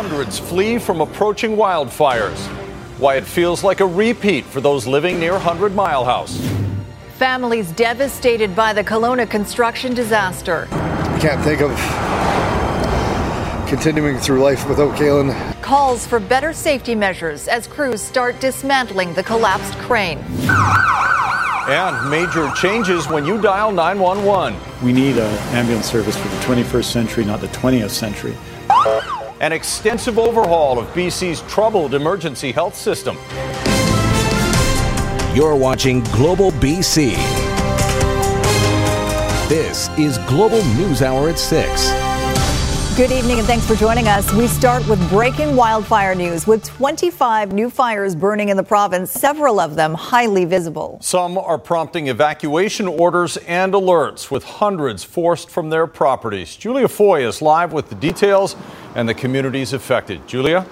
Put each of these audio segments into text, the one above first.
hundreds flee from approaching wildfires. Why it feels like a repeat for those living near 100 Mile House. Families devastated by the Kelowna construction disaster. I can't think of continuing through life without Kaylin. Calls for better safety measures as crews start dismantling the collapsed crane. And major changes when you dial 911. We need an ambulance service for the 21st century, not the 20th century. An extensive overhaul of BC's troubled emergency health system. You're watching Global BC. This is Global News Hour at 6. Good evening and thanks for joining us. We start with breaking wildfire news with 25 new fires burning in the province, several of them highly visible. Some are prompting evacuation orders and alerts, with hundreds forced from their properties. Julia Foy is live with the details and the communities affected. Julia?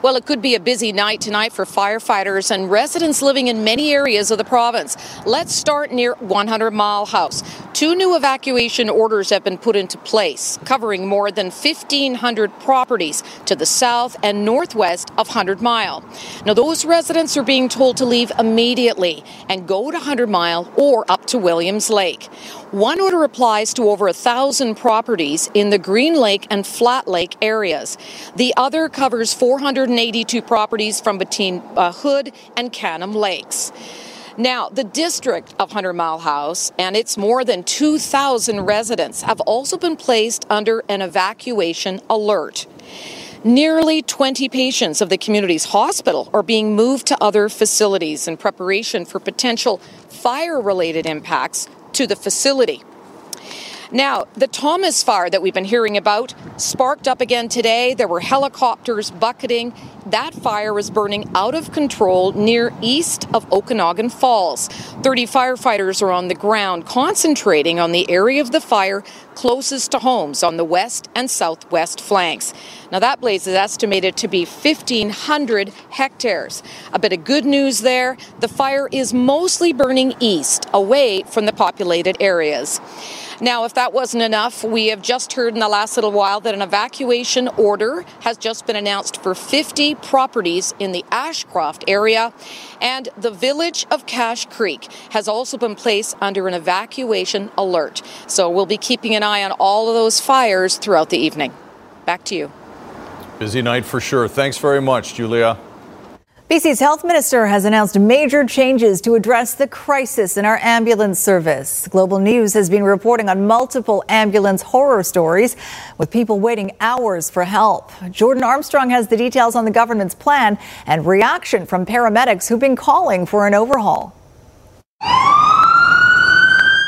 Well, it could be a busy night tonight for firefighters and residents living in many areas of the province. Let's start near 100 Mile House. Two new evacuation orders have been put into place, covering more than 1,500 properties to the south and northwest of 100 Mile. Now, those residents are being told to leave immediately and go to 100 Mile or up to Williams Lake. One order applies to over a thousand properties in the Green Lake and Flat Lake areas. The other covers 482 properties from between uh, Hood and Canim Lakes. Now, the district of 100 Mile House and its more than 2,000 residents have also been placed under an evacuation alert. Nearly 20 patients of the community's hospital are being moved to other facilities in preparation for potential fire related impacts to the facility. Now, the Thomas fire that we've been hearing about sparked up again today. There were helicopters bucketing. That fire is burning out of control near east of Okanagan Falls. 30 firefighters are on the ground concentrating on the area of the fire closest to homes on the west and southwest flanks. Now, that blaze is estimated to be 1,500 hectares. A bit of good news there the fire is mostly burning east, away from the populated areas. Now, if that wasn't enough, we have just heard in the last little while that an evacuation order has just been announced for 50 properties in the Ashcroft area. And the village of Cache Creek has also been placed under an evacuation alert. So we'll be keeping an eye on all of those fires throughout the evening. Back to you. Busy night for sure. Thanks very much, Julia. BC's health minister has announced major changes to address the crisis in our ambulance service. Global News has been reporting on multiple ambulance horror stories with people waiting hours for help. Jordan Armstrong has the details on the government's plan and reaction from paramedics who've been calling for an overhaul.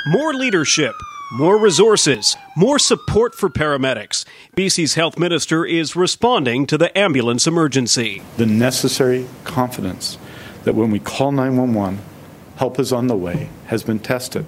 More leadership more resources, more support for paramedics. BC's health minister is responding to the ambulance emergency. The necessary confidence that when we call 911, help is on the way has been tested,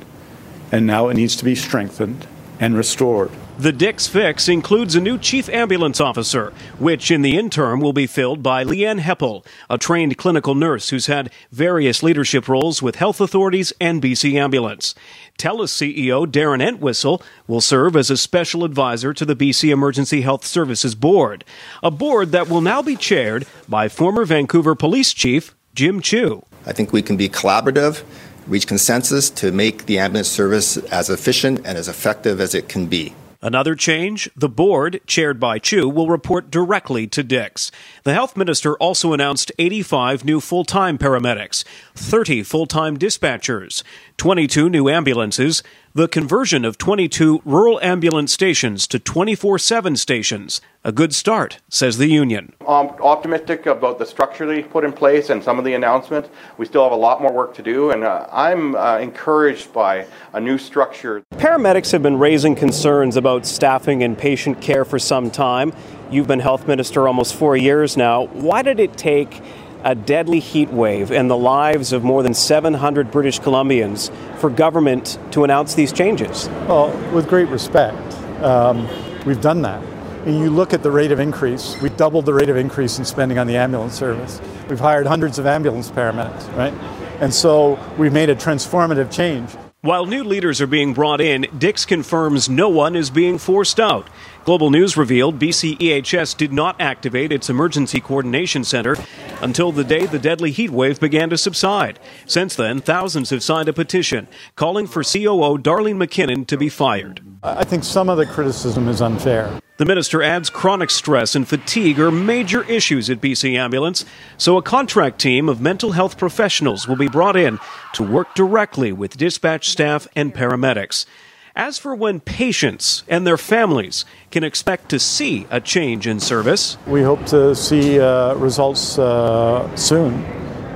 and now it needs to be strengthened and restored. The Dix Fix includes a new chief ambulance officer, which in the interim will be filled by Leanne Heppell, a trained clinical nurse who's had various leadership roles with health authorities and BC Ambulance. TELUS CEO Darren Entwistle will serve as a special advisor to the BC Emergency Health Services Board, a board that will now be chaired by former Vancouver Police Chief Jim Chu. I think we can be collaborative, reach consensus to make the ambulance service as efficient and as effective as it can be. Another change the board, chaired by Chu, will report directly to Dix. The health minister also announced 85 new full time paramedics, 30 full time dispatchers, 22 new ambulances, the conversion of 22 rural ambulance stations to 24 7 stations. A good start, says the union. I'm optimistic about the structure they put in place and some of the announcements. We still have a lot more work to do, and uh, I'm uh, encouraged by a new structure. Paramedics have been raising concerns about staffing and patient care for some time. You've been health minister almost four years now. Why did it take a deadly heat wave and the lives of more than 700 British Columbians for government to announce these changes? Well, with great respect, um, we've done that. And you look at the rate of increase, we've doubled the rate of increase in spending on the ambulance service. We've hired hundreds of ambulance paramedics, right? And so we've made a transformative change. While new leaders are being brought in, Dix confirms no one is being forced out. Global News revealed BC EHS did not activate its emergency coordination center until the day the deadly heat wave began to subside. Since then, thousands have signed a petition calling for COO Darlene MacKinnon to be fired. I think some of the criticism is unfair. The minister adds chronic stress and fatigue are major issues at BC Ambulance, so a contract team of mental health professionals will be brought in to work directly with dispatch staff and paramedics. As for when patients and their families can expect to see a change in service, we hope to see uh, results uh, soon,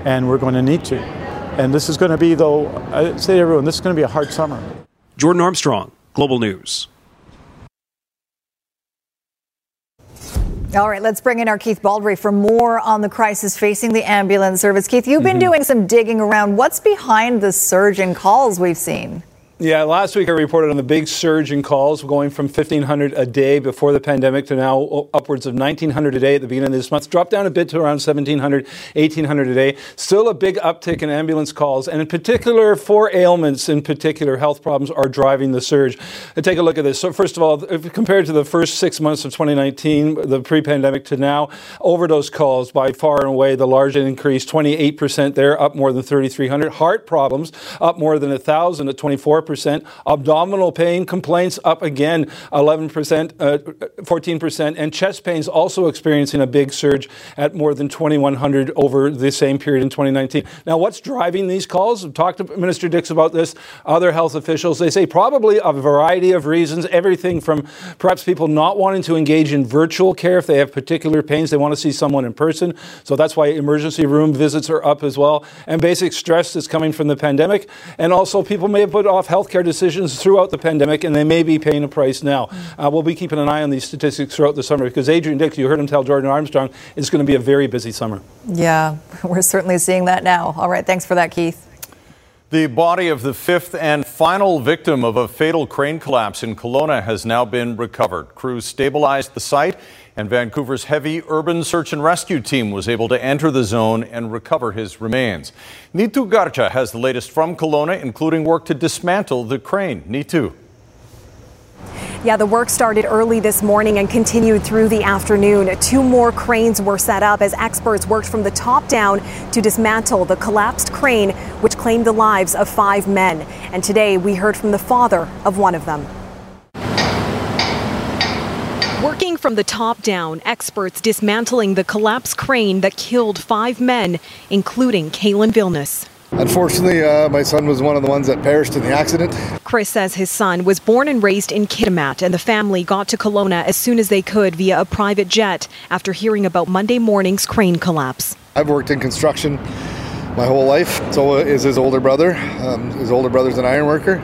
and we're going to need to. And this is going to be, though, I say to everyone, this is going to be a hard summer. Jordan Armstrong, Global News. All right, let's bring in our Keith Baldrey for more on the crisis facing the ambulance service. Keith, you've been mm-hmm. doing some digging around. What's behind the surge in calls we've seen? Yeah, last week I reported on the big surge in calls going from 1,500 a day before the pandemic to now upwards of 1,900 a day at the beginning of this month. Dropped down a bit to around 1,700, 1,800 a day. Still a big uptick in ambulance calls, and in particular, four ailments in particular, health problems are driving the surge. And take a look at this. So, first of all, compared to the first six months of 2019, the pre pandemic to now, overdose calls by far and away the largest increase 28% there, up more than 3,300. Heart problems up more than 1,000 at 24 percent Abdominal pain complaints up again 11%, uh, 14%. And chest pains also experiencing a big surge at more than 2,100 over the same period in 2019. Now, what's driving these calls? I've talked to Minister Dix about this, other health officials. They say probably a variety of reasons, everything from perhaps people not wanting to engage in virtual care if they have particular pains, they want to see someone in person. So that's why emergency room visits are up as well. And basic stress that's coming from the pandemic. And also, people may have put off healthcare decisions throughout the pandemic, and they may be paying a price now. Uh, we'll be keeping an eye on these statistics throughout the summer because Adrian Dix, you heard him tell Jordan Armstrong, it's going to be a very busy summer. Yeah, we're certainly seeing that now. All right, thanks for that, Keith. The body of the fifth and final victim of a fatal crane collapse in Kelowna has now been recovered. Crews stabilized the site and Vancouver's heavy urban search and rescue team was able to enter the zone and recover his remains. Neetu Garcha has the latest from Kelowna, including work to dismantle the crane. Neetu. Yeah, the work started early this morning and continued through the afternoon. Two more cranes were set up as experts worked from the top down to dismantle the collapsed crane, which claimed the lives of five men. And today we heard from the father of one of them. Working from the top down, experts dismantling the collapsed crane that killed five men, including Kalen Vilness. Unfortunately, uh, my son was one of the ones that perished in the accident. Chris says his son was born and raised in Kitimat, and the family got to Kelowna as soon as they could via a private jet after hearing about Monday morning's crane collapse. I've worked in construction my whole life. So is his older brother. Um, his older brother's an ironworker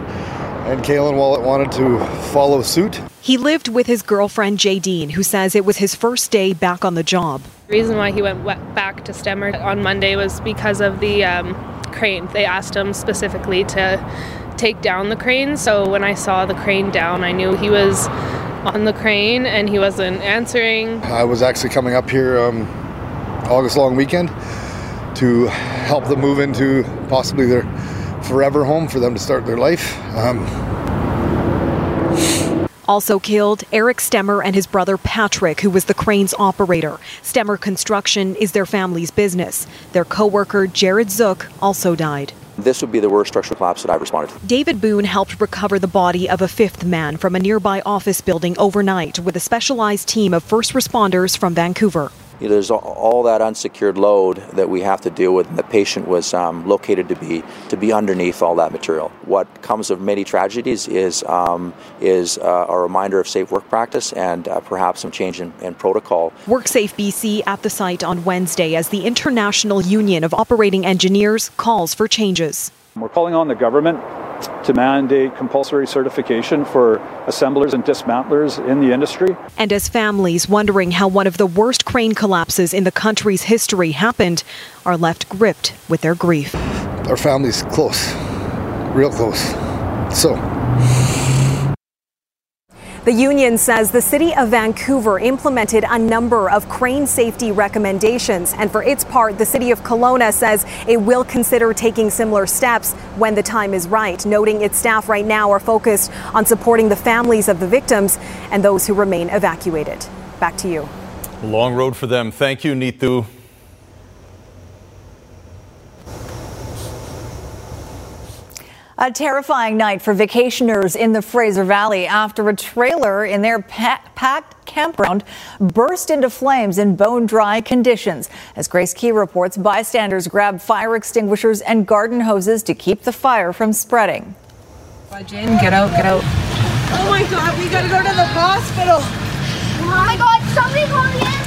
and Kalen Wallet wanted to follow suit. He lived with his girlfriend Jadine, who says it was his first day back on the job. The reason why he went back to Stemmer on Monday was because of the um, crane. They asked him specifically to take down the crane. So when I saw the crane down, I knew he was on the crane and he wasn't answering. I was actually coming up here um, August long weekend to help them move into possibly their forever home for them to start their life. Um, also killed, Eric Stemmer and his brother Patrick, who was the crane's operator. Stemmer Construction is their family's business. Their co-worker Jared Zook also died. This would be the worst structural collapse that I've responded to. David Boone helped recover the body of a fifth man from a nearby office building overnight with a specialized team of first responders from Vancouver you know, there's all that unsecured load that we have to deal with. And the patient was um, located to be to be underneath all that material. What comes of many tragedies is um, is uh, a reminder of safe work practice and uh, perhaps some change in, in protocol. WorkSafe BC at the site on Wednesday as the International Union of Operating Engineers calls for changes. We're calling on the government to mandate compulsory certification for assemblers and dismantlers in the industry. And as families wondering how one of the worst crane collapses in the country's history happened are left gripped with their grief. Our family's close, real close. So The union says the city of Vancouver implemented a number of crane safety recommendations. And for its part, the city of Kelowna says it will consider taking similar steps when the time is right, noting its staff right now are focused on supporting the families of the victims and those who remain evacuated. Back to you. Long road for them. Thank you, Neetu. A terrifying night for vacationers in the Fraser Valley after a trailer in their packed campground burst into flames in bone dry conditions. As Grace Ke reports, bystanders grabbed fire extinguishers and garden hoses to keep the fire from spreading. Jen, get out, get out. Oh my God, we gotta go to the hospital. Oh my God, somebody call the ambulance.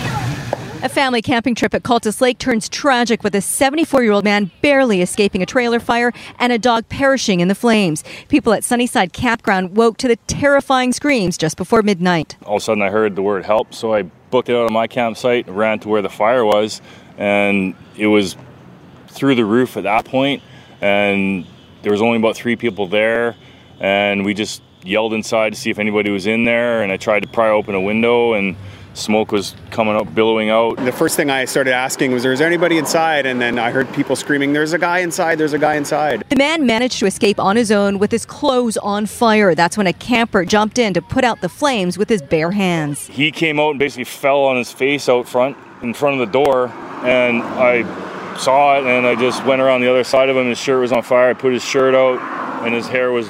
A family camping trip at Cultus Lake turns tragic with a 74 year old man barely escaping a trailer fire and a dog perishing in the flames. People at Sunnyside Campground woke to the terrifying screams just before midnight. All of a sudden, I heard the word help, so I booked it out of my campsite, ran to where the fire was, and it was through the roof at that point, and there was only about three people there, and we just yelled inside to see if anybody was in there, and I tried to pry open a window and smoke was coming up, billowing out. The first thing I started asking was, "Is there anybody inside?" And then I heard people screaming, "There's a guy inside! There's a guy inside!" The man managed to escape on his own with his clothes on fire. That's when a camper jumped in to put out the flames with his bare hands. He came out and basically fell on his face out front, in front of the door, and I saw it, and I just went around the other side of him. His shirt was on fire. I put his shirt out, and his hair was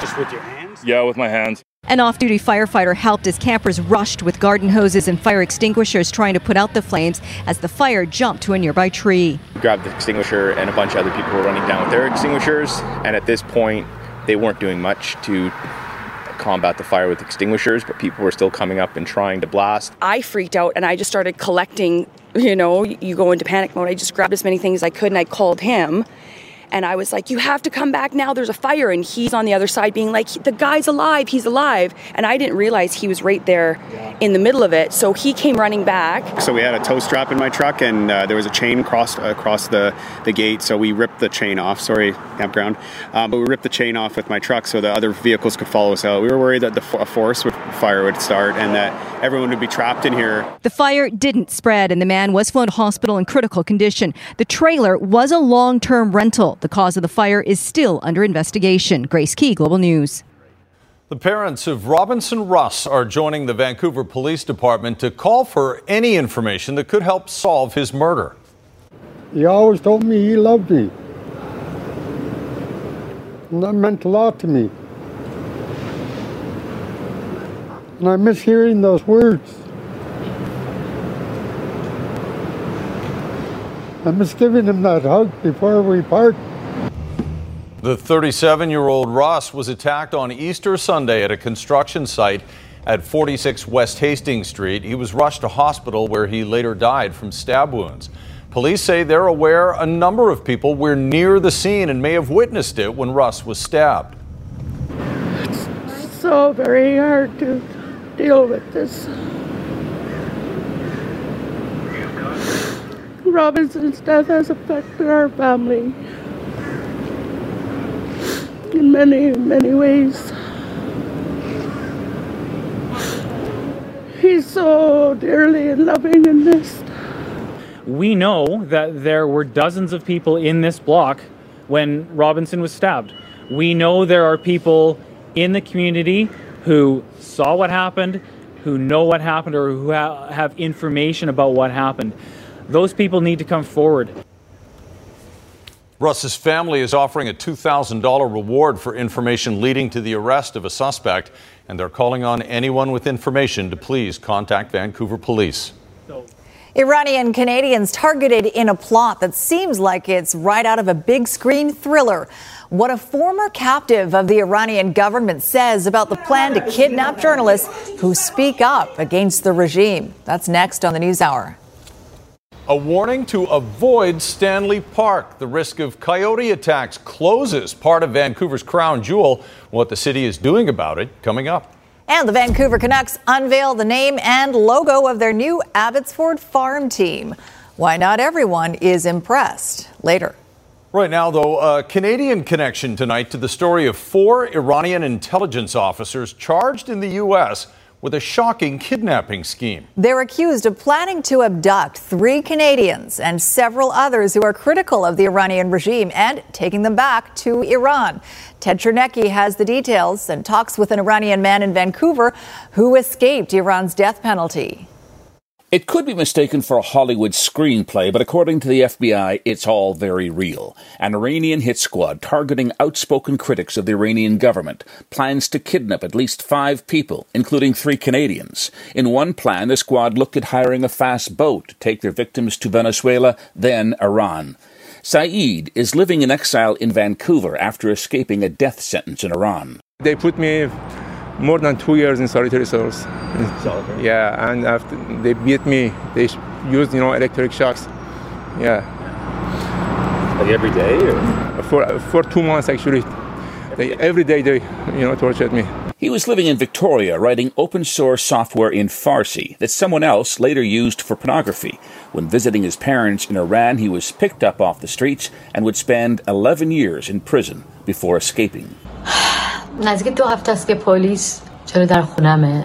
just with your hands. Yeah, with my hands. An off duty firefighter helped as campers rushed with garden hoses and fire extinguishers trying to put out the flames as the fire jumped to a nearby tree. Grabbed the extinguisher, and a bunch of other people were running down with their extinguishers. And at this point, they weren't doing much to combat the fire with extinguishers, but people were still coming up and trying to blast. I freaked out and I just started collecting. You know, you go into panic mode. I just grabbed as many things as I could and I called him. And I was like, You have to come back now. There's a fire. And he's on the other side being like, The guy's alive. He's alive. And I didn't realize he was right there in the middle of it. So he came running back. So we had a tow strap in my truck, and uh, there was a chain crossed across the, the gate. So we ripped the chain off. Sorry, campground. Um, but we ripped the chain off with my truck so the other vehicles could follow us out. We were worried that the a forest would, fire would start and that everyone would be trapped in here. The fire didn't spread, and the man was flown to hospital in critical condition. The trailer was a long term rental. The cause of the fire is still under investigation. Grace Ke, Global News. The parents of Robinson Russ are joining the Vancouver Police Department to call for any information that could help solve his murder. He always told me he loved me. And that meant a lot to me. And I miss hearing those words. I miss giving him that hug before we part. The 37 year old Ross was attacked on Easter Sunday at a construction site at 46 West Hastings Street. He was rushed to hospital where he later died from stab wounds. Police say they're aware a number of people were near the scene and may have witnessed it when Russ was stabbed. It's so very hard to deal with this. Robinson's death has affected our family in many, many ways. He's so dearly and loving and missed. We know that there were dozens of people in this block when Robinson was stabbed. We know there are people in the community who saw what happened, who know what happened, or who ha- have information about what happened. Those people need to come forward. Russ's family is offering a $2,000 reward for information leading to the arrest of a suspect, and they're calling on anyone with information to please contact Vancouver Police. Iranian Canadians targeted in a plot that seems like it's right out of a big screen thriller. What a former captive of the Iranian government says about the plan to kidnap journalists who speak up against the regime. That's next on the News Hour. A warning to avoid Stanley Park. The risk of coyote attacks closes part of Vancouver's crown jewel. What the city is doing about it coming up. And the Vancouver Canucks unveil the name and logo of their new Abbotsford farm team. Why not everyone is impressed? Later. Right now, though, a Canadian connection tonight to the story of four Iranian intelligence officers charged in the U.S. with a shocking kidnapping scheme. They're accused of planning to abduct three Canadians and several others who are critical of the Iranian regime and taking them back to Iran. Ted Chernecki has the details and talks with an Iranian man in Vancouver who escaped Iran's death penalty. It could be mistaken for a Hollywood screenplay, but according to the FBI, it's all very real. An Iranian hit squad targeting outspoken critics of the Iranian government plans to kidnap at least five people, including three Canadians. In one plan, the squad looked at hiring a fast boat to take their victims to Venezuela, then Iran. Saeed is living in exile in Vancouver after escaping a death sentence in Iran. They put me more than two years in solitary cells. Solitary? Yeah, and after they beat me, they used you know electric shocks. Yeah. Like every day, or? For for two months actually. They, every day they you know tortured me. He was living in Victoria writing open source software in Farsi that someone else later used for pornography. When visiting his parents in Iran, he was picked up off the streets and would spend 11 years in prison before escaping.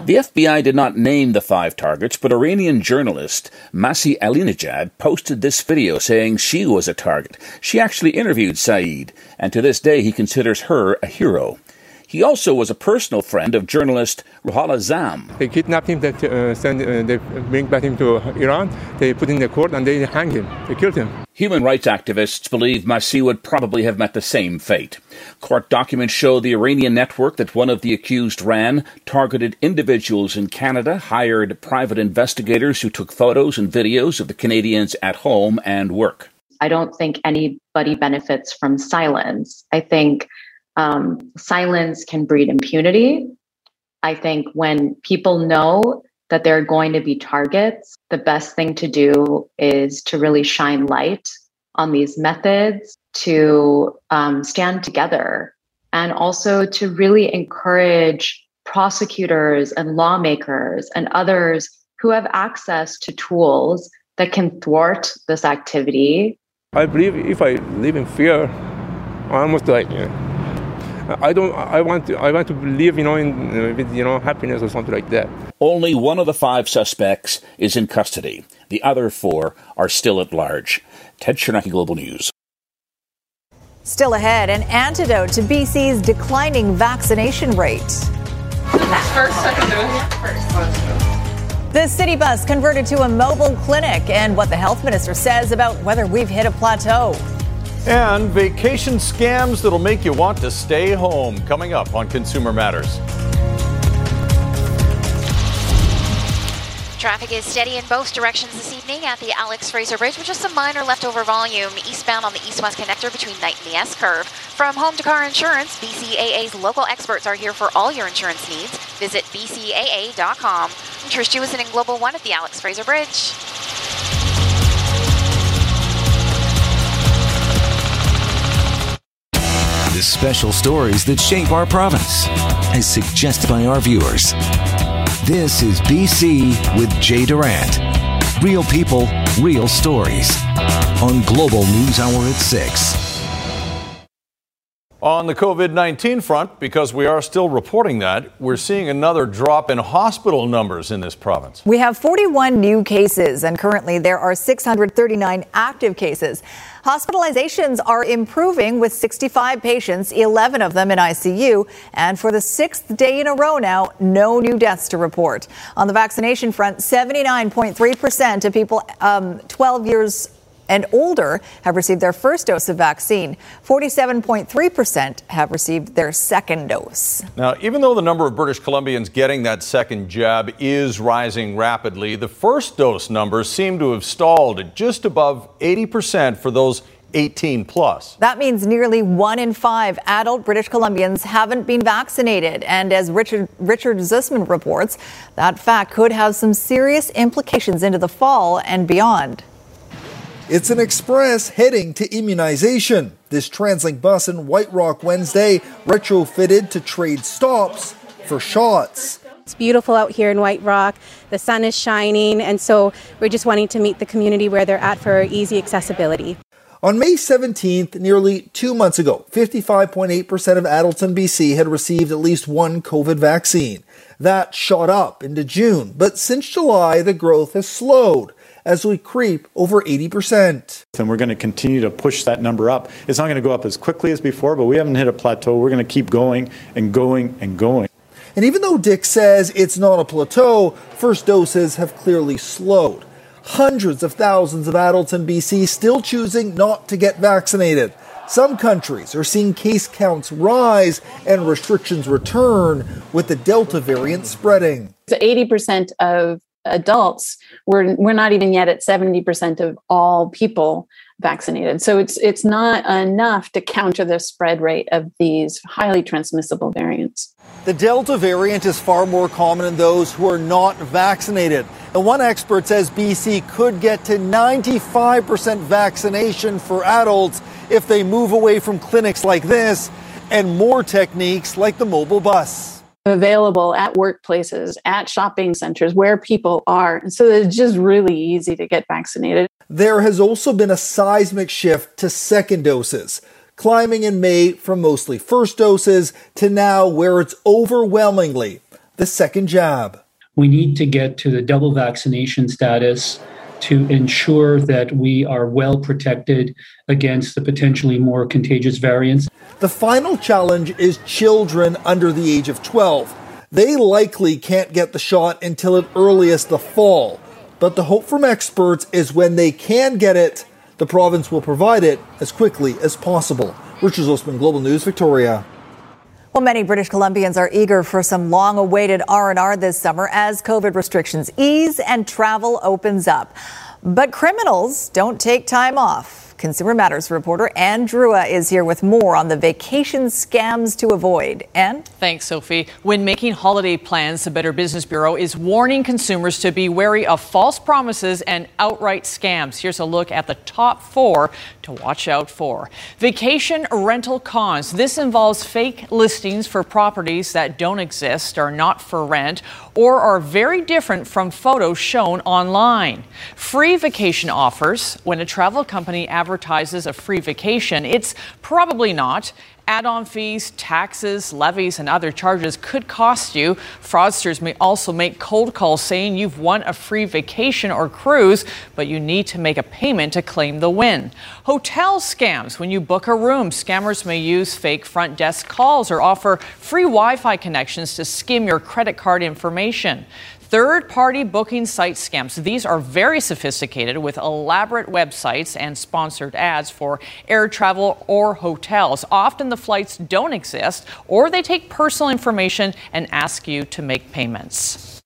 the FBI did not name the five targets, but Iranian journalist Masih Alinejad posted this video saying she was a target. She actually interviewed Saeed, and to this day he considers her a hero. He also was a personal friend of journalist Ruhollah Zam. They kidnapped him. They uh, send. Uh, they bring back him to Iran. They put him in the court and they hang him. They killed him. Human rights activists believe Masih would probably have met the same fate. Court documents show the Iranian network that one of the accused ran targeted individuals in Canada, hired private investigators who took photos and videos of the Canadians at home and work. I don't think anybody benefits from silence. I think um, silence can breed impunity. I think when people know that they're going to be targets, the best thing to do is to really shine light on these methods, to um, stand together, and also to really encourage prosecutors and lawmakers and others who have access to tools that can thwart this activity. I believe if I live in fear, I almost like. Know, I don't. I want to. I want to live, you know, in uh, with you know happiness or something like that. Only one of the five suspects is in custody. The other four are still at large. Ted Chernecki, Global News. Still ahead, an antidote to BC's declining vaccination rate. First, second dose. First. The city bus converted to a mobile clinic, and what the health minister says about whether we've hit a plateau. And vacation scams that'll make you want to stay home. Coming up on Consumer Matters. Traffic is steady in both directions this evening at the Alex Fraser Bridge with just some minor leftover volume eastbound on the east-west connector between Knight and the S-curve. From home to car insurance, BCAA's local experts are here for all your insurance needs. Visit bcaa.com. I'm Trish Jewison in Global One at the Alex Fraser Bridge. The special stories that shape our province, as suggested by our viewers. This is BC with Jay Durant. Real people, real stories. On Global News Hour at 6. On the COVID 19 front, because we are still reporting that, we're seeing another drop in hospital numbers in this province. We have 41 new cases, and currently there are 639 active cases. Hospitalizations are improving with 65 patients, 11 of them in ICU. And for the sixth day in a row now, no new deaths to report. On the vaccination front, 79.3% of people um, 12 years and older have received their first dose of vaccine. 47.3% have received their second dose. Now, even though the number of British Columbians getting that second jab is rising rapidly, the first dose numbers seem to have stalled at just above 80% for those 18 plus. That means nearly one in five adult British Columbians haven't been vaccinated. And as Richard, Richard Zussman reports, that fact could have some serious implications into the fall and beyond. It's an express heading to immunization. This TransLink bus in White Rock Wednesday retrofitted to trade stops for shots. It's beautiful out here in White Rock. The sun is shining, and so we're just wanting to meet the community where they're at for easy accessibility. On May 17th, nearly two months ago, 55.8% of adults in BC had received at least one COVID vaccine. That shot up into June, but since July, the growth has slowed as we creep over 80%. And we're going to continue to push that number up. It's not going to go up as quickly as before, but we haven't hit a plateau. We're going to keep going and going and going. And even though Dix says it's not a plateau, first doses have clearly slowed hundreds of thousands of adults in BC still choosing not to get vaccinated. Some countries are seeing case counts rise and restrictions return with the Delta variant spreading. So 80% of adults, we're, we're not even yet at 70% of all people vaccinated. So it's it's not enough to counter the spread rate of these highly transmissible variants. The Delta variant is far more common in those who are not vaccinated. And one expert says BC could get to 95% vaccination for adults if they move away from clinics like this and more techniques like the mobile bus. Available at workplaces, at shopping centers, where people are. And so it's just really easy to get vaccinated. There has also been a seismic shift to second doses climbing in May from mostly first doses to now where it's overwhelmingly the second jab we need to get to the double vaccination status to ensure that we are well protected against the potentially more contagious variants. The final challenge is children under the age of 12. They likely can't get the shot until at earliest the fall. But the hope from experts is when they can get it, the province will provide it as quickly as possible. Richard Zussman, Global News, Victoria. Well, many British Columbians are eager for some long-awaited R&R this summer as COVID restrictions ease and travel opens up. But criminals don't take time off. Consumer Matters reporter Anne Drewa is here with more on the vacation scams to avoid. Anne? Thanks, Sophie. When making holiday plans, the Better Business Bureau is warning consumers to be wary of false promises and outright scams. Here's a look at the top four to watch out for. Vacation rental cons. This involves fake listings for properties that don't exist, are not for rent, or are very different from photos shown online. Free vacation offers. When a travel company advertises a free vacation, it's probably not. Add on fees, taxes, levies, and other charges could cost you. Fraudsters may also make cold calls saying you've won a free vacation or cruise, but you need to make a payment to claim the win. Hotel scams. When you book a room, scammers may use fake front desk calls or offer free Wi Fi connections to skim your credit card information. Third party booking site scams. These are very sophisticated with elaborate websites and sponsored ads for air travel or hotels. Often the flights don't exist or they take personal information and ask you to make payments.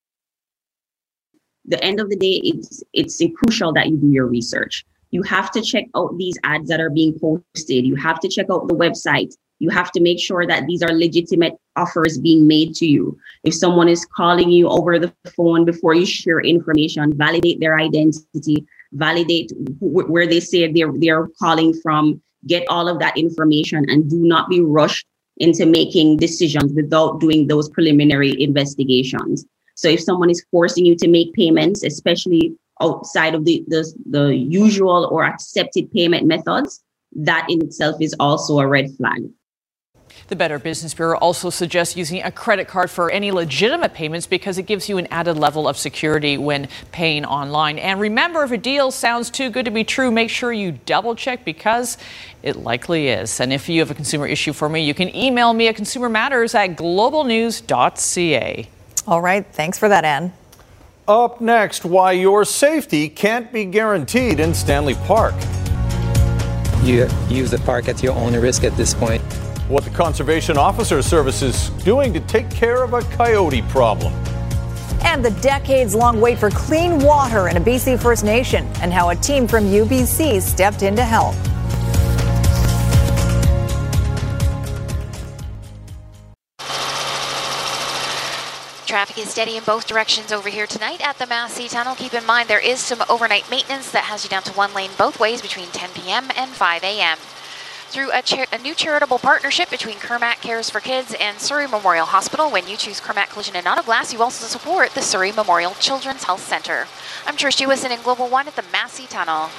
The end of the day, it's, it's crucial that you do your research. You have to check out these ads that are being posted. You have to check out the website you have to make sure that these are legitimate offers being made to you. If someone is calling you over the phone before you share information, validate their identity, validate wh- where they say they're, they're calling from, get all of that information and do not be rushed into making decisions without doing those preliminary investigations. So if someone is forcing you to make payments, especially outside of the, the, the usual or accepted payment methods, that in itself is also a red flag. The Better Business Bureau also suggests using a credit card for any legitimate payments because it gives you an added level of security when paying online. And remember, if a deal sounds too good to be true, make sure you double check because it likely is. And if you have a consumer issue for me, you can email me at consumermatters at globalnews.ca. All right. Thanks for that, Anne. Up next, why your safety can't be guaranteed in Stanley Park. You use the park at your own risk at this point what the Conservation Officer Service is doing to take care of a coyote problem. And the decades long wait for clean water in a BC First Nation, and how a team from UBC stepped in to help. Traffic is steady in both directions over here tonight at the Massey Tunnel. Keep in mind there is some overnight maintenance that has you down to one lane both ways between 10 p.m. and 5 a.m. Through a, a, new charitable partnership between Kirmac Cares for Kids and Surrey Memorial Hospital, when you choose Kirmac Collision and Auto Glass, you also support the Surrey Memorial Children's Health Center. I'm Trish Jewison in Global One at the Massey Tunnel.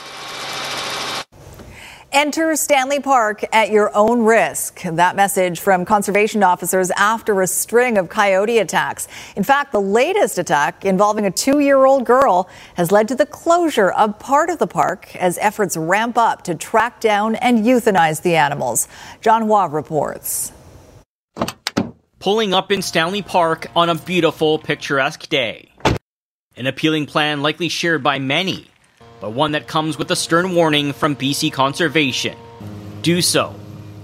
Enter Stanley Park at your own risk. That message from conservation officers after a string of coyote attacks. In fact, the latest attack involving a two year old girl has led to the closure of part of the park as efforts ramp up to track down and euthanize the animals. John Hua reports. Pulling up in Stanley Park on a beautiful, picturesque day. An appealing plan likely shared by many but one that comes with a stern warning from BC Conservation. Do so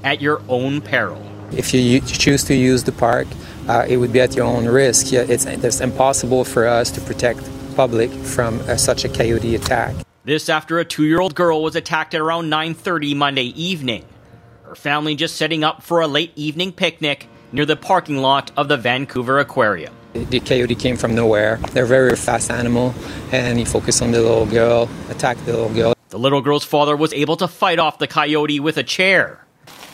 at your own peril. If you choose to use the park, uh, it would be at your own risk. Yeah, it's, it's impossible for us to protect public from uh, such a coyote attack. This after a two-year-old girl was attacked at around 9:30 Monday evening. Her family just setting up for a late evening picnic near the parking lot of the Vancouver Aquarium. The coyote came from nowhere. They're a very fast animal, and he focused on the little girl, attacked the little girl. The little girl's father was able to fight off the coyote with a chair,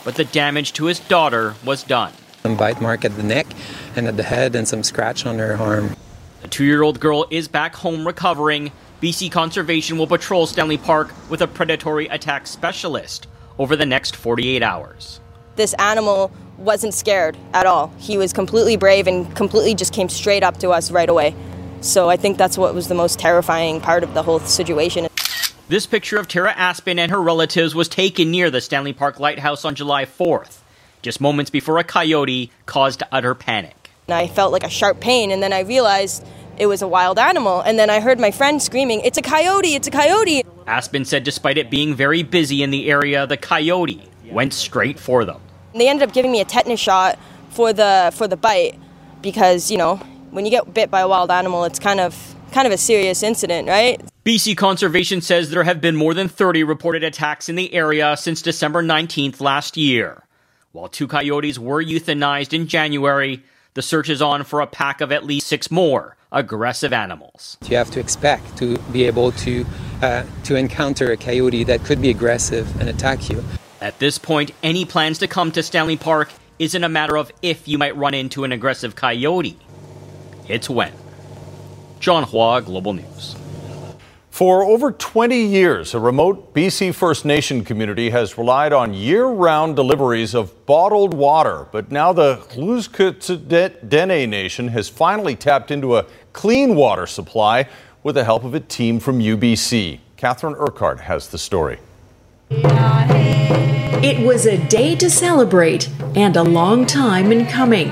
but the damage to his daughter was done. Some bite mark at the neck and at the head, and some scratch on her arm. The two year old girl is back home recovering. BC Conservation will patrol Stanley Park with a predatory attack specialist over the next 48 hours. This animal wasn't scared at all. He was completely brave and completely just came straight up to us right away. So I think that's what was the most terrifying part of the whole situation. This picture of Tara Aspen and her relatives was taken near the Stanley Park Lighthouse on July 4th, just moments before a coyote caused utter panic. And I felt like a sharp pain, and then I realized it was a wild animal. And then I heard my friend screaming, It's a coyote! It's a coyote! Aspen said despite it being very busy in the area, the coyote went straight for them. They ended up giving me a tetanus shot for the for the bite because you know when you get bit by a wild animal, it's kind of kind of a serious incident, right? BC Conservation says there have been more than 30 reported attacks in the area since December 19th last year. While two coyotes were euthanized in January, the search is on for a pack of at least six more aggressive animals. You have to expect to be able to uh, to encounter a coyote that could be aggressive and attack you. At this point, any plans to come to Stanley Park isn't a matter of if you might run into an aggressive coyote. It's when. John Hua, Global News. For over 20 years, a remote BC First Nation community has relied on year round deliveries of bottled water. But now the Dene Nation has finally tapped into a clean water supply with the help of a team from UBC. Catherine Urquhart has the story. It was a day to celebrate and a long time in coming.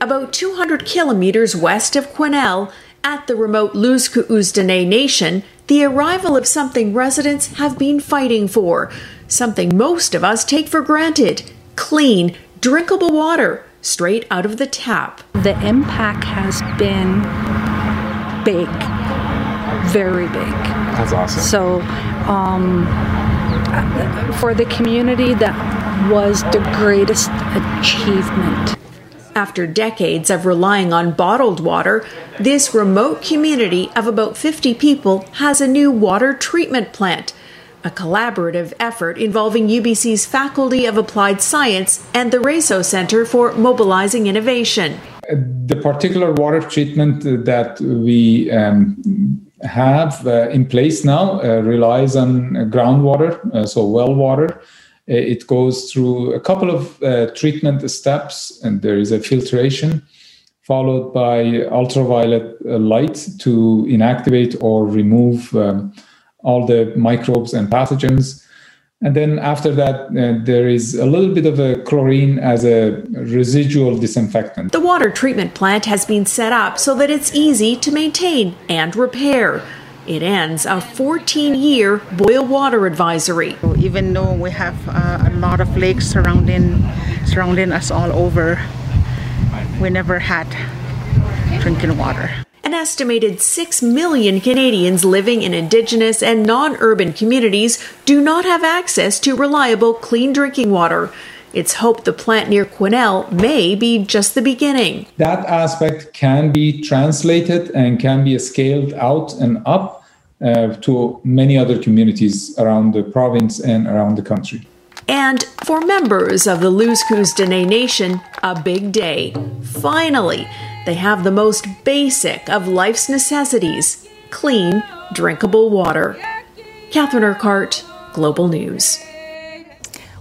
About 200 kilometers west of Quesnel, at the remote Lhoosk'uz Dené Nation, the arrival of something residents have been fighting for, something most of us take for granted clean, drinkable water straight out of the tap. The impact has been big, very big. That's awesome. So, um, for the community, that was the greatest achievement. After decades of relying on bottled water, this remote community of about 50 people has a new water treatment plant, a collaborative effort involving UBC's Faculty of Applied Science and the RES'EAU Center for Mobilizing Innovation. The particular water treatment that we um, have uh, in place now uh, relies on groundwater, uh, so well water. It goes through a couple of treatment steps, and there is a filtration followed by ultraviolet light to inactivate or remove um, all the microbes and pathogens. And then after that, uh, there is a little bit of a chlorine as a residual disinfectant. The water treatment plant has been set up so that it's easy to maintain and repair. It ends a 14 year boil water advisory. Even though we have uh, a lot of lakes surrounding, surrounding us all over, we never had drinking water. An estimated 6 million Canadians living in Indigenous and non urban communities do not have access to reliable, clean drinking water. It's hoped the plant near Quesnel may be just the beginning. That aspect can be translated and can be scaled out and up uh, to many other communities around the province and around the country. And for members of the Lhoosk'uz Dené Nation, a big day. Finally, they have the most basic of life's necessities clean, drinkable water. Catherine Urquhart, Global News.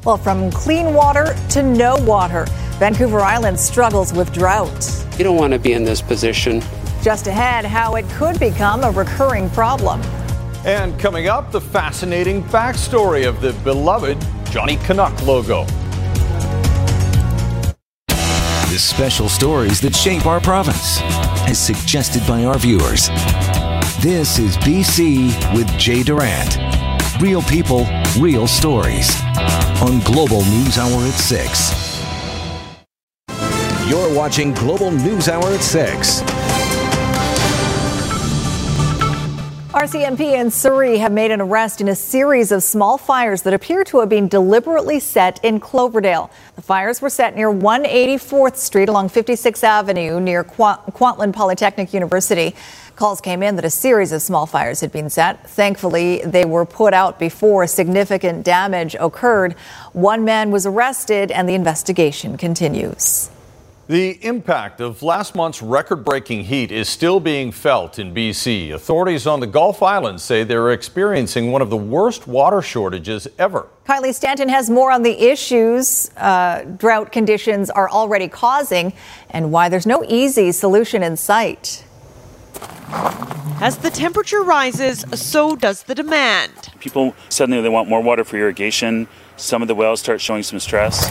Well, from clean water to no water, Vancouver Island struggles with drought. You don't want to be in this position. Just ahead, how it could become a recurring problem. And coming up, the fascinating backstory of the beloved Johnny Canuck logo. Special stories that shape our province, as suggested by our viewers. This is BC with Jay Durant. Real people, real stories. On Global News Hour at 6. You're watching Global News Hour at 6. RCMP and Surrey have made an arrest in a series of small fires that appear to have been deliberately set in Cloverdale. The fires were set near 184th Street along 56th Avenue near Kwantlen Polytechnic University. Calls came in that a series of small fires had been set. Thankfully, they were put out before significant damage occurred. One man was arrested and the investigation continues. The impact of last month's record breaking heat is still being felt in BC. Authorities on the Gulf Islands say they're experiencing one of the worst water shortages ever. Kylie Stanton has more on the issues uh, drought conditions are already causing and why there's no easy solution in sight. As the temperature rises, so does the demand. People suddenly they want more water for irrigation. Some of the wells start showing some stress.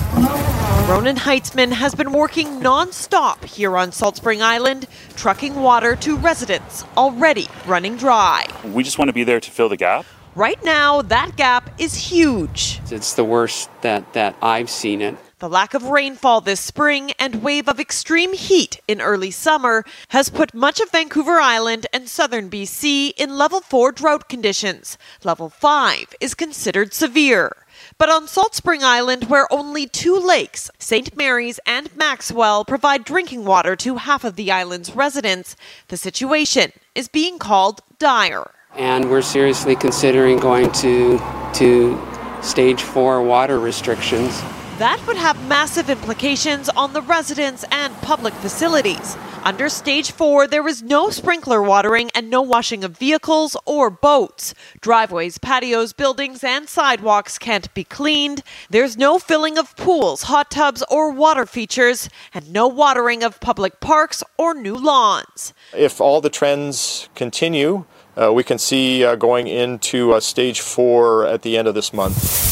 Ronan Heitzman has been working non-stop here on Salt Spring Island, trucking water to residents already running dry. We just want to be there to fill the gap. Right now, that gap is huge. It's the worst that, that I've seen it. The lack of rainfall this spring and wave of extreme heat in early summer has put much of Vancouver Island and southern BC in level 4 drought conditions. Level 5 is considered severe. But on Salt Spring Island, where only two lakes, St. Mary's and Maxwell, provide drinking water to half of the island's residents, the situation is being called dire. And we're seriously considering going to, to stage four water restrictions. That would have massive implications on the residents and public facilities. Under stage four, there is no sprinkler watering and no washing of vehicles or boats. Driveways, patios, buildings, and sidewalks can't be cleaned. There's no filling of pools, hot tubs, or water features, and no watering of public parks or new lawns. If all the trends continue, uh, we can see uh, going into uh, stage four at the end of this month.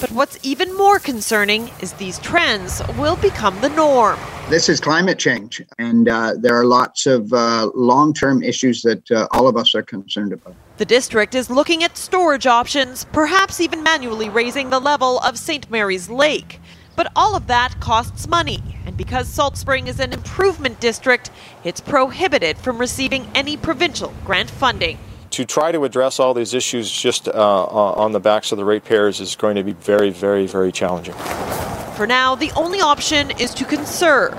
But what's even more concerning is these trends will become the norm. This is climate change, and uh, there are lots of uh, long term issues that uh, all of us are concerned about. The district is looking at storage options, perhaps even manually raising the level of St. Mary's Lake. But all of that costs money, and because Salt Spring is an improvement district, it's prohibited from receiving any provincial grant funding to try to address all these issues just uh, on the backs of the ratepayers is going to be very, very, very challenging. For now, the only option is to conserve.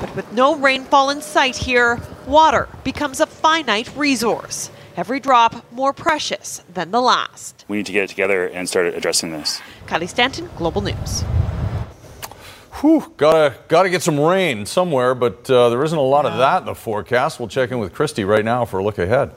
But with no rainfall in sight here, water becomes a finite resource. Every drop more precious than the last. We need to get it together and start addressing this. Kylie Stanton, Global News. Whew, gotta gotta get some rain somewhere, but uh, there isn't a lot of that in the forecast. We'll check in with Kristi right now for a look ahead.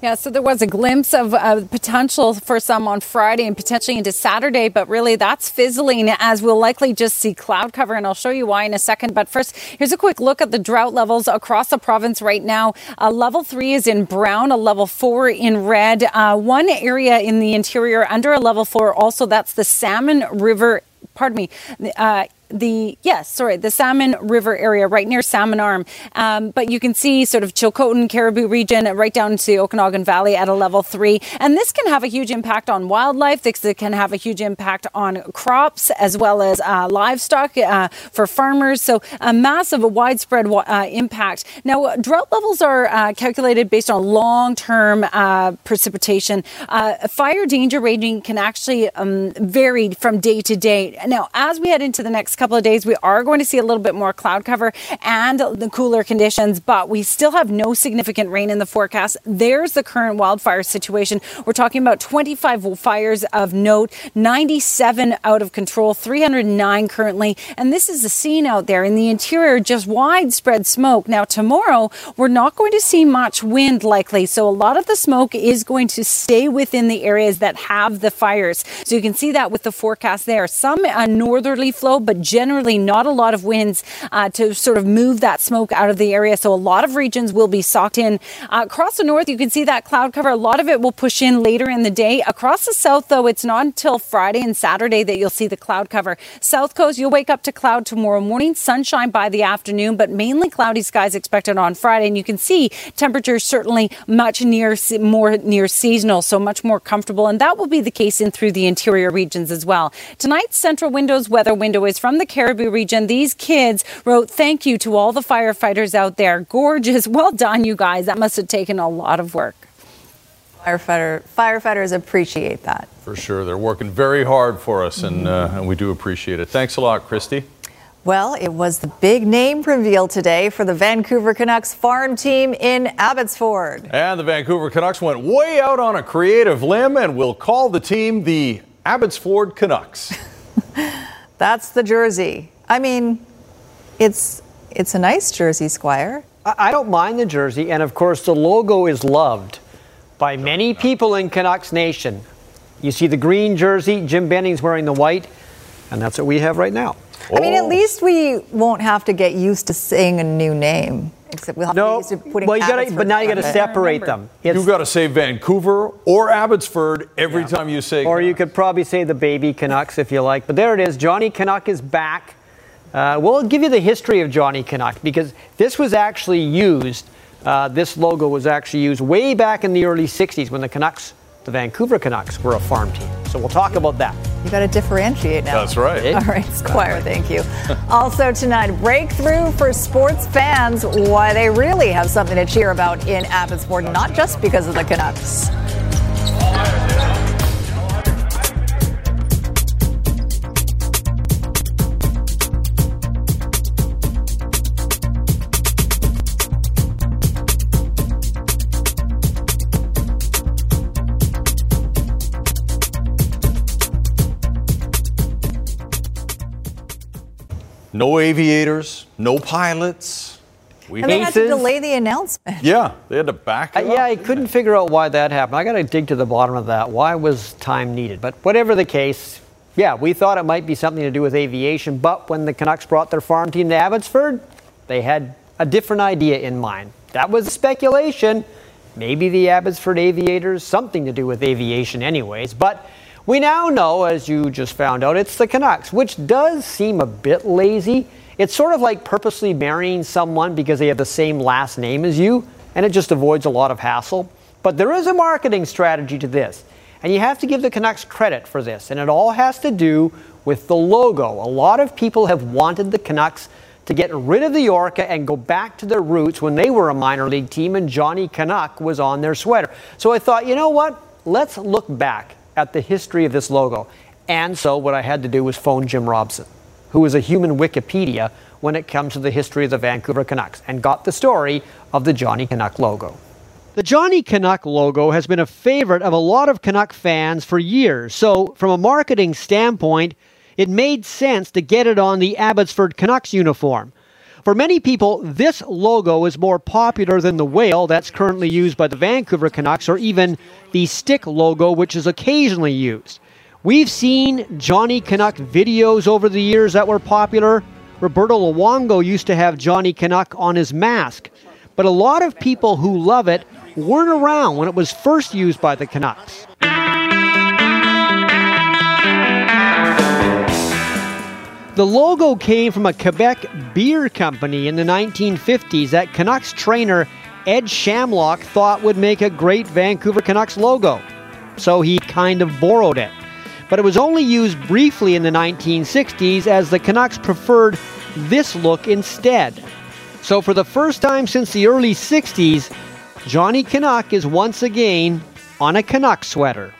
Yeah, so there was a glimpse of uh, potential for some on Friday and potentially into Saturday, but really that's fizzling as we'll likely just see cloud cover, and I'll show you why in a second. But first, here's a quick look at the drought levels across the province right now. Uh, level three is in brown, a level four in red. Uh, one area in the interior under a level four, also that's the Salmon River pardon me, uh, the yes, sorry, the Salmon River area, right near Salmon Arm. Um, but you can see sort of Chilcotin, Cariboo region, right down to the Okanagan Valley at a level three, and this can have a huge impact on wildlife. This can have a huge impact on crops as well as uh, livestock uh, for farmers. So a massive, a widespread uh, impact. Now, drought levels are uh, calculated based on long-term uh, precipitation. Uh, fire danger rating can actually um, vary from day to day. Now, as we head into the next couple of days, we are going to see a little bit more cloud cover and the cooler conditions, but we still have no significant rain in the forecast. There's the current wildfire situation. We're talking about 25 fires of note, 97 out of control, 309 currently. And this is the scene out there in the interior, just widespread smoke. Now, tomorrow, we're not going to see much wind likely. So a lot of the smoke is going to stay within the areas that have the fires. So you can see that with the forecast there. Some uh, northerly flow, but generally not a lot of winds uh, to sort of move that smoke out of the area. So a lot of regions will be socked in. Uh, across the north, you can see that cloud cover. A lot of it will push in later in the day. Across the south, though, it's not until Friday and Saturday that you'll see the cloud cover. South coast, you'll wake up to cloud tomorrow morning, sunshine by the afternoon, but mainly cloudy skies expected on Friday. And you can see temperatures certainly much near more near seasonal, so much more comfortable. And that will be the case in through the interior regions as well. Tonight's Centra Windows weather window is from the Cariboo region. These kids wrote thank you to all the firefighters out there. Gorgeous. Well done, you guys. That must have taken a lot of work. Firefighter, firefighters appreciate that. For sure. They're working very hard for us, and, uh, and we do appreciate it. Thanks a lot, Kristi. Well, it was the big name reveal today for the Vancouver Canucks farm team in Abbotsford. And the Vancouver Canucks went way out on a creative limb and will call the team the Abbotsford Canucks. That's the jersey. I mean, it's it's a nice jersey, Squire. I don't mind the jersey, and of course, the logo is loved by many people in Canucks Nation. You see the green jersey, Jim Benning's wearing the white, and that's what we have right now. I mean, at oh. least we won't have to get used to saying a new name. Except we'll have No, to get used putting well, you gotta- but now you on gotta separate them. You've got to say Vancouver or Abbotsford every time you say. Or you could probably say the baby Canucks if you like. But there it is. Johnny Canuck is back. Uh, we'll give you the history of Johnny Canuck because this was actually used. Uh, this logo was actually used way back in the early 60s when the Canucks, the Vancouver Canucks, were a farm team. So we'll talk about that. You got to differentiate now. That's right. All right, Squire, thank you. also tonight, breakthrough for sports fans. Why they really have something to cheer about in Abbotsford, not just because of the Canucks. No aviators, no pilots. We And they had to delay the announcement. Yeah, they had to back Uh, it yeah. I couldn't figure out why that happened. I got to dig to the bottom of that. Why was time needed? But whatever the case, yeah, we thought it might be something to do with aviation. But when the Canucks brought their farm team to Abbotsford, they had a different idea in mind. That was speculation. Maybe the Abbotsford Aviators, something to do with aviation, anyways. But we now know, as you just found out, it's the Canucks, which does seem a bit lazy. It's sort of like purposely marrying someone because they have the same last name as you, and it just avoids a lot of hassle. But there is a marketing strategy to this, and you have to give the Canucks credit for this, and it all has to do with the logo. A lot of people have wanted the Canucks to get rid of the Orca and go back to their roots when they were a minor league team and Johnny Canuck was on their sweater. So I thought, you know what? Let's look back at the history of this logo. And so what I had to do was phone Jim Robson, who is a human Wikipedia when it comes to the history of the Vancouver Canucks, and got the story of the Johnny Canuck logo. The Johnny Canuck logo has been a favorite of a lot of Canuck fans for years, so from a marketing standpoint, it made sense to get it on the Abbotsford Canucks uniform. For many people, this logo is more popular than the whale that's currently used by the Vancouver Canucks or even the stick logo, which is occasionally used. We've seen Johnny Canuck videos over the years that were popular. Roberto Luongo used to have Johnny Canuck on his mask. But a lot of people who love it weren't around when it was first used by the Canucks. The logo came from a Quebec beer company in the 1950s that Canucks trainer Ed Shamlock thought would make a great Vancouver Canucks logo. So he kind of borrowed it. But it was only used briefly in the 1960s as the Canucks preferred this look instead. So for the first time since the early 60s, Johnny Canuck is once again on a Canuck sweater.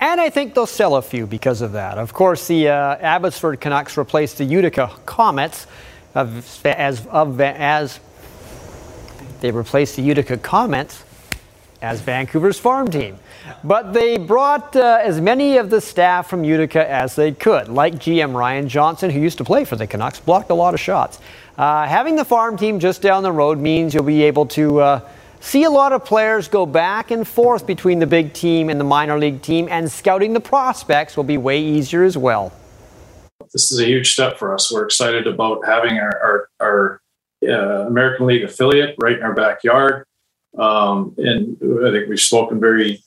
And I think they'll sell a few because of that. Of course, the uh, Abbotsford Canucks replaced the Utica Comets of, as, of, as they replaced the Utica Comets as Vancouver's farm team. But they brought uh, as many of the staff from Utica as they could, like GM Ryan Johnson, who used to play for the Canucks, blocked a lot of shots. Uh, having the farm team just down the road means you'll be able to uh, see a lot of players go back and forth between the big team and the minor league team, and scouting the prospects will be way easier as well. This is a huge step for us. We're excited about having our, our, our uh, American League affiliate right in our backyard. Um, and I think we've spoken very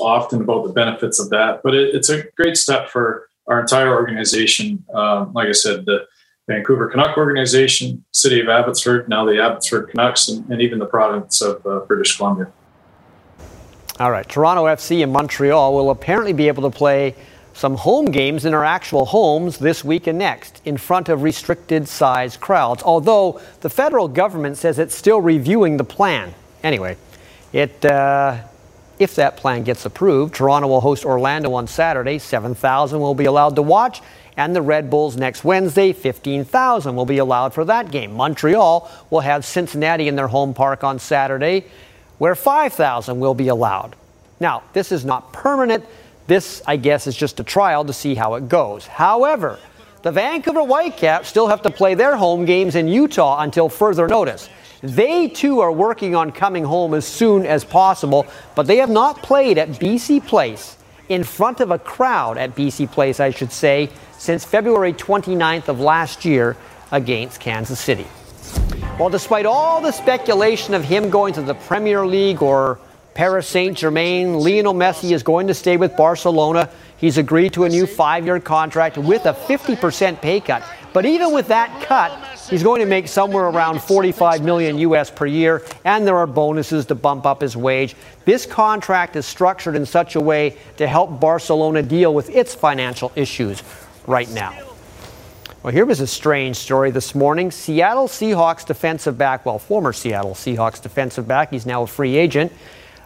often about the benefits of that, but it, it's a great step for our entire organization. Um, like I said, the Vancouver Canuck organization, City of Abbotsford, now the Abbotsford Canucks, and, and even the province of uh, British Columbia. All right, Toronto FC and Montreal will apparently be able to play some home games in our actual homes this week and next in front of restricted size crowds, although the federal government says it's still reviewing the plan. Anyway, it. Uh, if that plan gets approved, Toronto will host Orlando on Saturday. 7,000 will be allowed to watch. And the Red Bulls next Wednesday, 15,000 will be allowed for that game. Montreal will have Cincinnati in their home park on Saturday, where 5,000 will be allowed. Now, this is not permanent. This, I guess, is just a trial to see how it goes. However, the Vancouver Whitecaps still have to play their home games in Utah until further notice. They too are working on coming home as soon as possible, but they have not played at BC Place in front of a crowd at BC Place, I should say, since February 29th of last year against Kansas City. Well, despite all the speculation of him going to the Premier League or Paris Saint Germain, Lionel Messi is going to stay with Barcelona. He's agreed to a new five year contract with a 50% pay cut. But even with that cut, he's going to make somewhere around 45 million US per year, and there are bonuses to bump up his wage. This contract is structured in such a way to help Barcelona deal with its financial issues right now. Well, here was a strange story this morning. Seattle Seahawks defensive back, well, former Seattle Seahawks defensive back, he's now a free agent.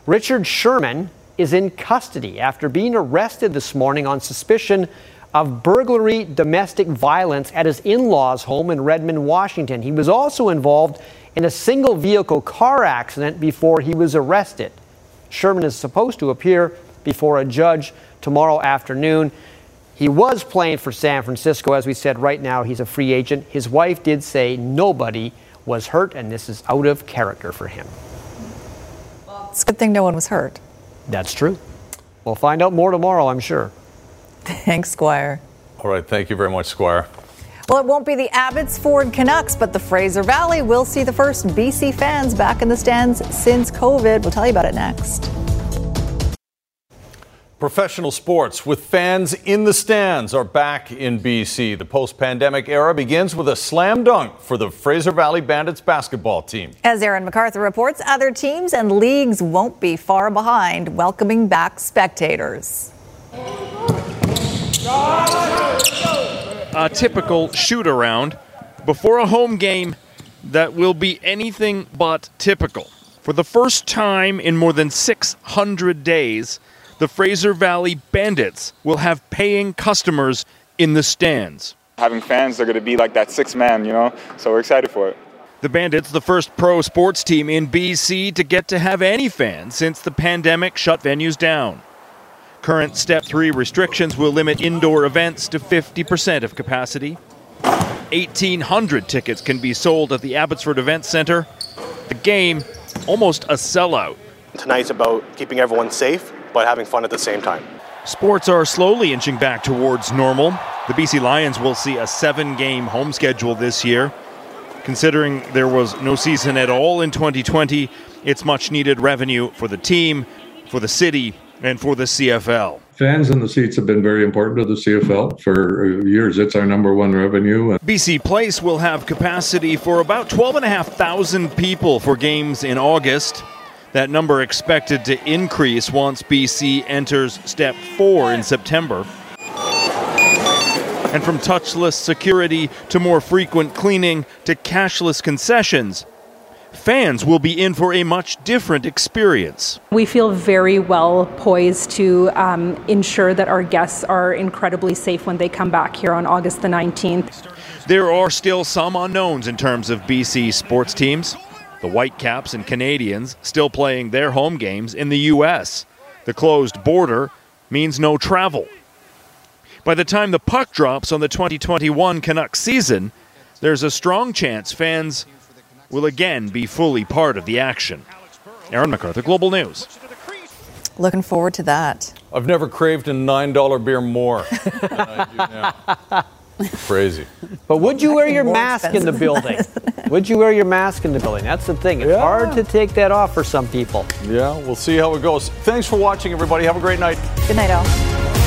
Richard Sherman is in custody after being arrested this morning on suspicion of burglary domestic violence at his in law's home in Redmond, Washington. He was also involved in a single vehicle car accident before he was arrested. Sherman is supposed to appear before a judge tomorrow afternoon. He was playing for San Francisco. As we said, right now he's a free agent. His wife did say nobody was hurt, and this is out of character for him. Well, It's a good thing no one was hurt. That's true. We'll find out more tomorrow, I'm sure. Thanks, Squire. All right. Thank you very much, Squire. Well, it won't be the Abbotsford Canucks, but the Fraser Valley will see the first BC fans back in the stands since COVID. We'll tell you about it next. Professional sports with fans in the stands are back in BC. The post pandemic era begins with a slam dunk for the Fraser Valley Bandits basketball team. As Aaron McArthur reports, other teams and leagues won't be far behind, welcoming back spectators. A typical shoot around before a home game that will be anything but typical. For the first time in more than 600 days, the Fraser Valley Bandits will have paying customers in the stands. Having fans, they're going to be like that six man, you know, so we're excited for it. The Bandits, the first pro sports team in BC to get to have any fans since the pandemic shut venues down. Current Step 3 restrictions will limit indoor events to 50% of capacity. 1,800 tickets can be sold at the Abbotsford Event Center. The game, almost a sellout. Tonight's about keeping everyone safe, but having fun at the same time. Sports are slowly inching back towards normal. The BC Lions will see a seven game home schedule this year. Considering there was no season at all in 2020, it's much needed revenue for the team, for the city, and for the CFL. Fans in the seats have been very important to the CFL for years. It's our number one revenue. BC Place will have capacity for about 12,500 people for games in August. That number expected to increase once BC enters step four in September. And from touchless security to more frequent cleaning to cashless concessions, fans will be in for a much different experience. We feel very well poised to um, ensure that our guests are incredibly safe when they come back here on August the 19th. There are still some unknowns in terms of BC sports teams. The Whitecaps and Canadians still playing their home games in the U.S. The closed border means no travel. By the time the puck drops on the 2021 Canucks season, there's a strong chance fans will again be fully part of the action. Aaron McArthur, Global News. Looking forward to that. I've never craved a $9 beer more than I do now. Crazy. But would you wear your more mask in the building? would you wear your mask in the building? That's the thing. It's Yeah. hard to take that off for some people. Yeah, we'll see how it goes. Thanks for watching, everybody. Have a great night. Good night, all.